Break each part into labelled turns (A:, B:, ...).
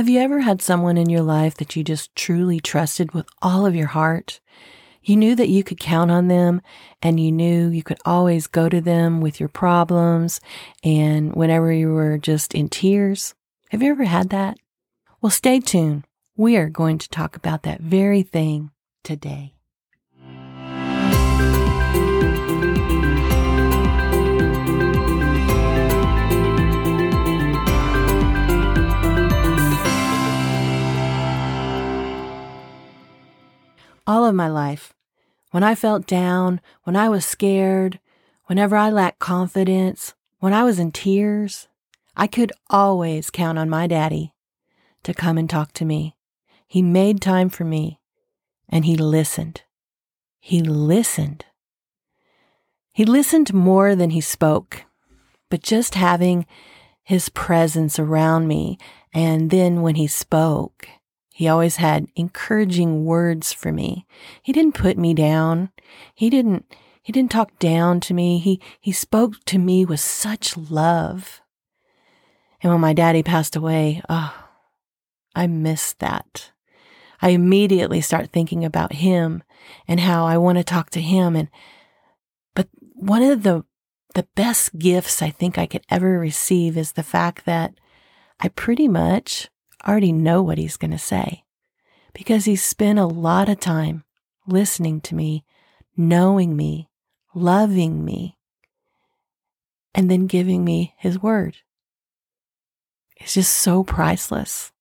A: Have you ever had someone in your life that you just truly trusted with all of your heart? You knew that you could count on them and you knew you could always go to them with your problems and whenever you were just in tears. Have you ever had that? Well, stay tuned. We are going to talk about that very thing today. All of my life. When I felt down, when I was scared, whenever I lacked confidence, when I was in tears, I could always count on my daddy to come and talk to me. He made time for me and he listened. He listened. He listened more than he spoke, but just having his presence around me and then when he spoke, he always had encouraging words for me. He didn't put me down. He didn't he didn't talk down to me. He he spoke to me with such love. And when my daddy passed away, oh, I missed that. I immediately start thinking about him and how I want to talk to him and but one of the the best gifts I think I could ever receive is the fact that I pretty much already know what he's going to say because he's spent a lot of time listening to me, knowing me, loving me, and then giving me his word. It's just so priceless.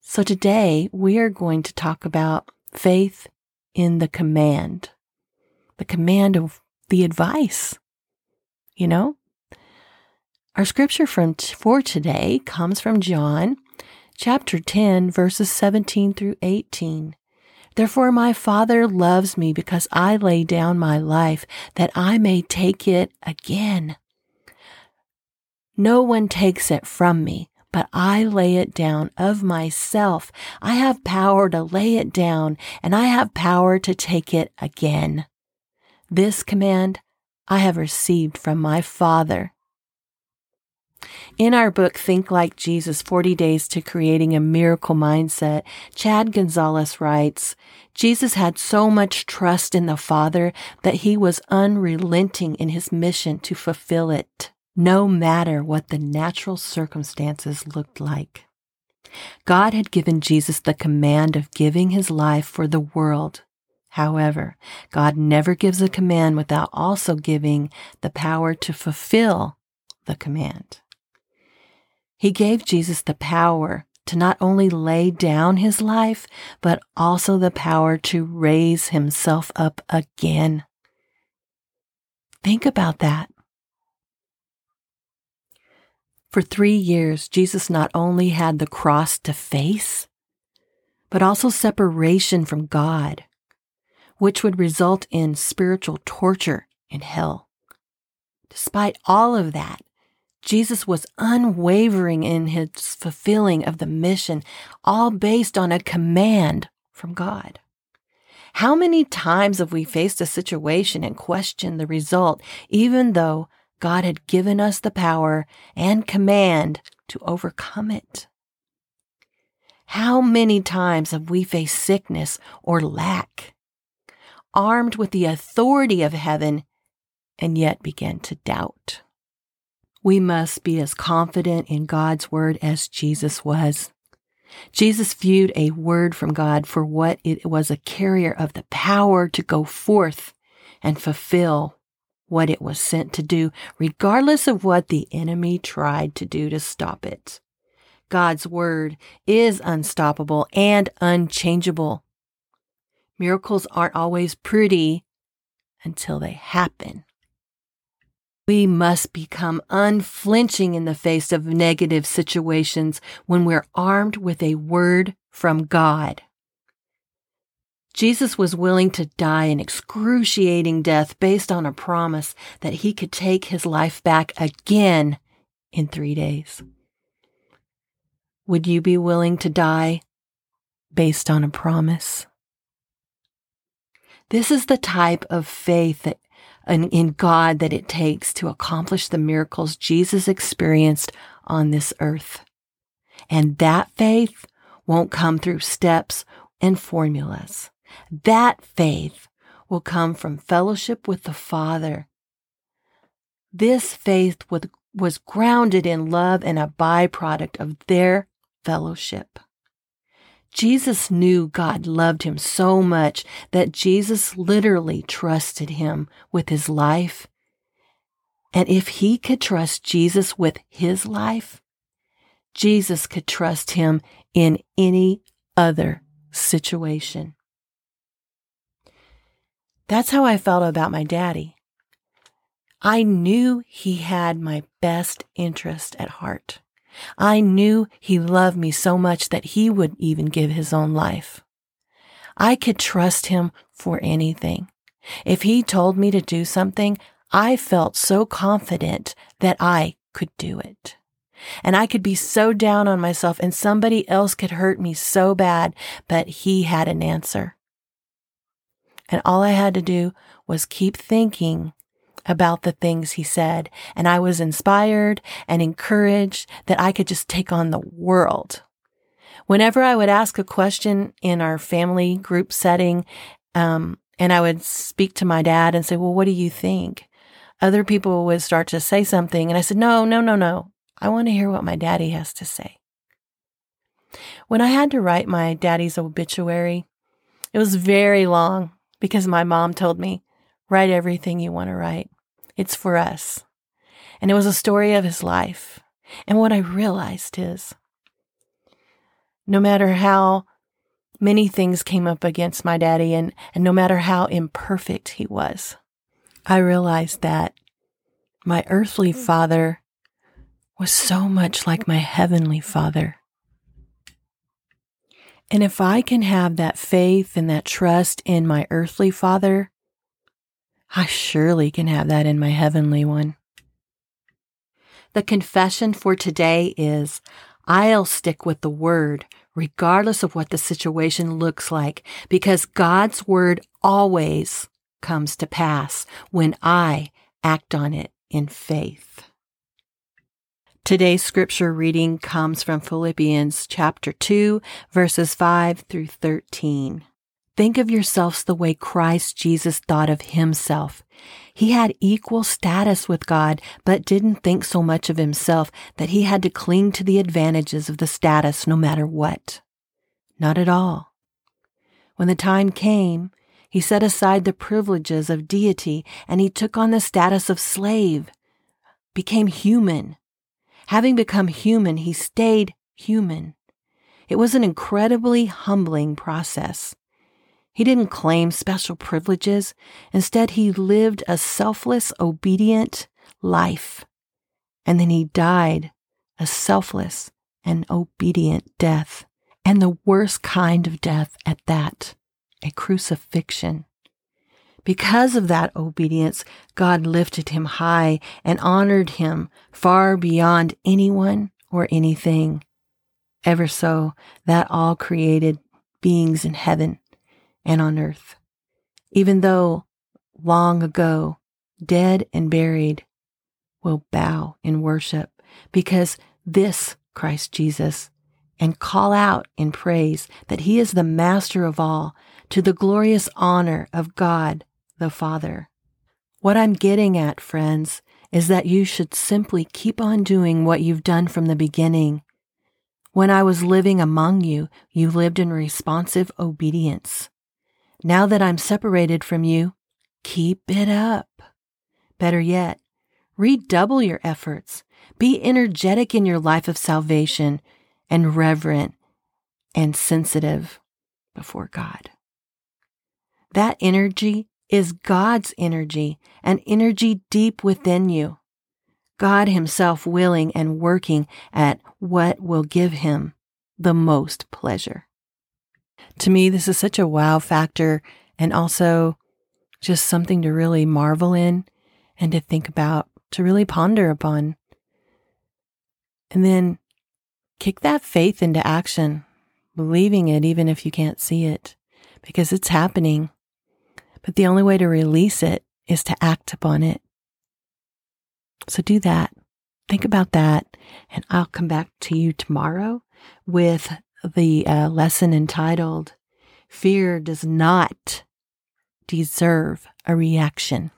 A: So today we are going to talk about faith in the command, the command of the advice. You know, our scripture from for today comes from John chapter 10, verses 17 through 18. Therefore, my Father loves me because I lay down my life that I may take it again. No one takes it from me, but I lay it down of myself. I have power to lay it down, and I have power to take it again. This command I have received from my Father. In our book, Think Like Jesus 40 Days to Creating a Miracle Mindset, Chad Gonzales writes Jesus had so much trust in the Father that he was unrelenting in his mission to fulfill it, no matter what the natural circumstances looked like. God had given Jesus the command of giving his life for the world. However, God never gives a command without also giving the power to fulfill the command. He gave Jesus the power to not only lay down his life, but also the power to raise himself up again. Think about that. For three years, Jesus not only had the cross to face, but also separation from God, which would result in spiritual torture in hell. Despite all of that, Jesus was unwavering in his fulfilling of the mission, all based on a command from God. How many times have we faced a situation and questioned the result, even though God had given us the power and command to overcome it? How many times have we faced sickness or lack, armed with the authority of heaven, and yet began to doubt? We must be as confident in God's word as Jesus was. Jesus viewed a word from God for what it was a carrier of the power to go forth and fulfill what it was sent to do, regardless of what the enemy tried to do to stop it. God's word is unstoppable and unchangeable. Miracles aren't always pretty until they happen. We must become unflinching in the face of negative situations when we're armed with a word from God. Jesus was willing to die an excruciating death based on a promise that he could take his life back again in three days. Would you be willing to die based on a promise? This is the type of faith that in God that it takes to accomplish the miracles Jesus experienced on this earth. And that faith won't come through steps and formulas. That faith will come from fellowship with the Father. This faith was grounded in love and a byproduct of their fellowship. Jesus knew God loved him so much that Jesus literally trusted him with his life. And if he could trust Jesus with his life, Jesus could trust him in any other situation. That's how I felt about my daddy. I knew he had my best interest at heart. I knew he loved me so much that he would even give his own life. I could trust him for anything. If he told me to do something, I felt so confident that I could do it. And I could be so down on myself and somebody else could hurt me so bad, but he had an answer. And all I had to do was keep thinking about the things he said. And I was inspired and encouraged that I could just take on the world. Whenever I would ask a question in our family group setting, um, and I would speak to my dad and say, Well, what do you think? Other people would start to say something. And I said, No, no, no, no. I want to hear what my daddy has to say. When I had to write my daddy's obituary, it was very long because my mom told me, write everything you want to write. It's for us. And it was a story of his life. And what I realized is no matter how many things came up against my daddy and, and no matter how imperfect he was, I realized that my earthly father was so much like my heavenly father. And if I can have that faith and that trust in my earthly father, I surely can have that in my heavenly one. The confession for today is I'll stick with the word regardless of what the situation looks like because God's word always comes to pass when I act on it in faith. Today's scripture reading comes from Philippians chapter 2, verses 5 through 13. Think of yourselves the way Christ Jesus thought of himself. He had equal status with God, but didn't think so much of himself that he had to cling to the advantages of the status no matter what. Not at all. When the time came, he set aside the privileges of deity and he took on the status of slave, became human, Having become human, he stayed human. It was an incredibly humbling process. He didn't claim special privileges. Instead, he lived a selfless, obedient life. And then he died a selfless and obedient death, and the worst kind of death at that, a crucifixion. Because of that obedience, God lifted him high and honored him far beyond anyone or anything. Ever so, that all created beings in heaven and on earth. Even though long ago, dead and buried, will bow in worship because this Christ Jesus and call out in praise that he is the master of all to the glorious honor of God the Father. What I'm getting at, friends, is that you should simply keep on doing what you've done from the beginning. When I was living among you, you lived in responsive obedience. Now that I'm separated from you, keep it up. Better yet, redouble your efforts. Be energetic in your life of salvation and reverent and sensitive before God. That energy is God's energy, an energy deep within you. God Himself willing and working at what will give Him the most pleasure. To me, this is such a wow factor and also just something to really marvel in and to think about, to really ponder upon. And then kick that faith into action, believing it even if you can't see it, because it's happening. But the only way to release it is to act upon it. So do that. think about that, and I'll come back to you tomorrow with the uh, lesson entitled Fear Does Not Deserve a Reaction.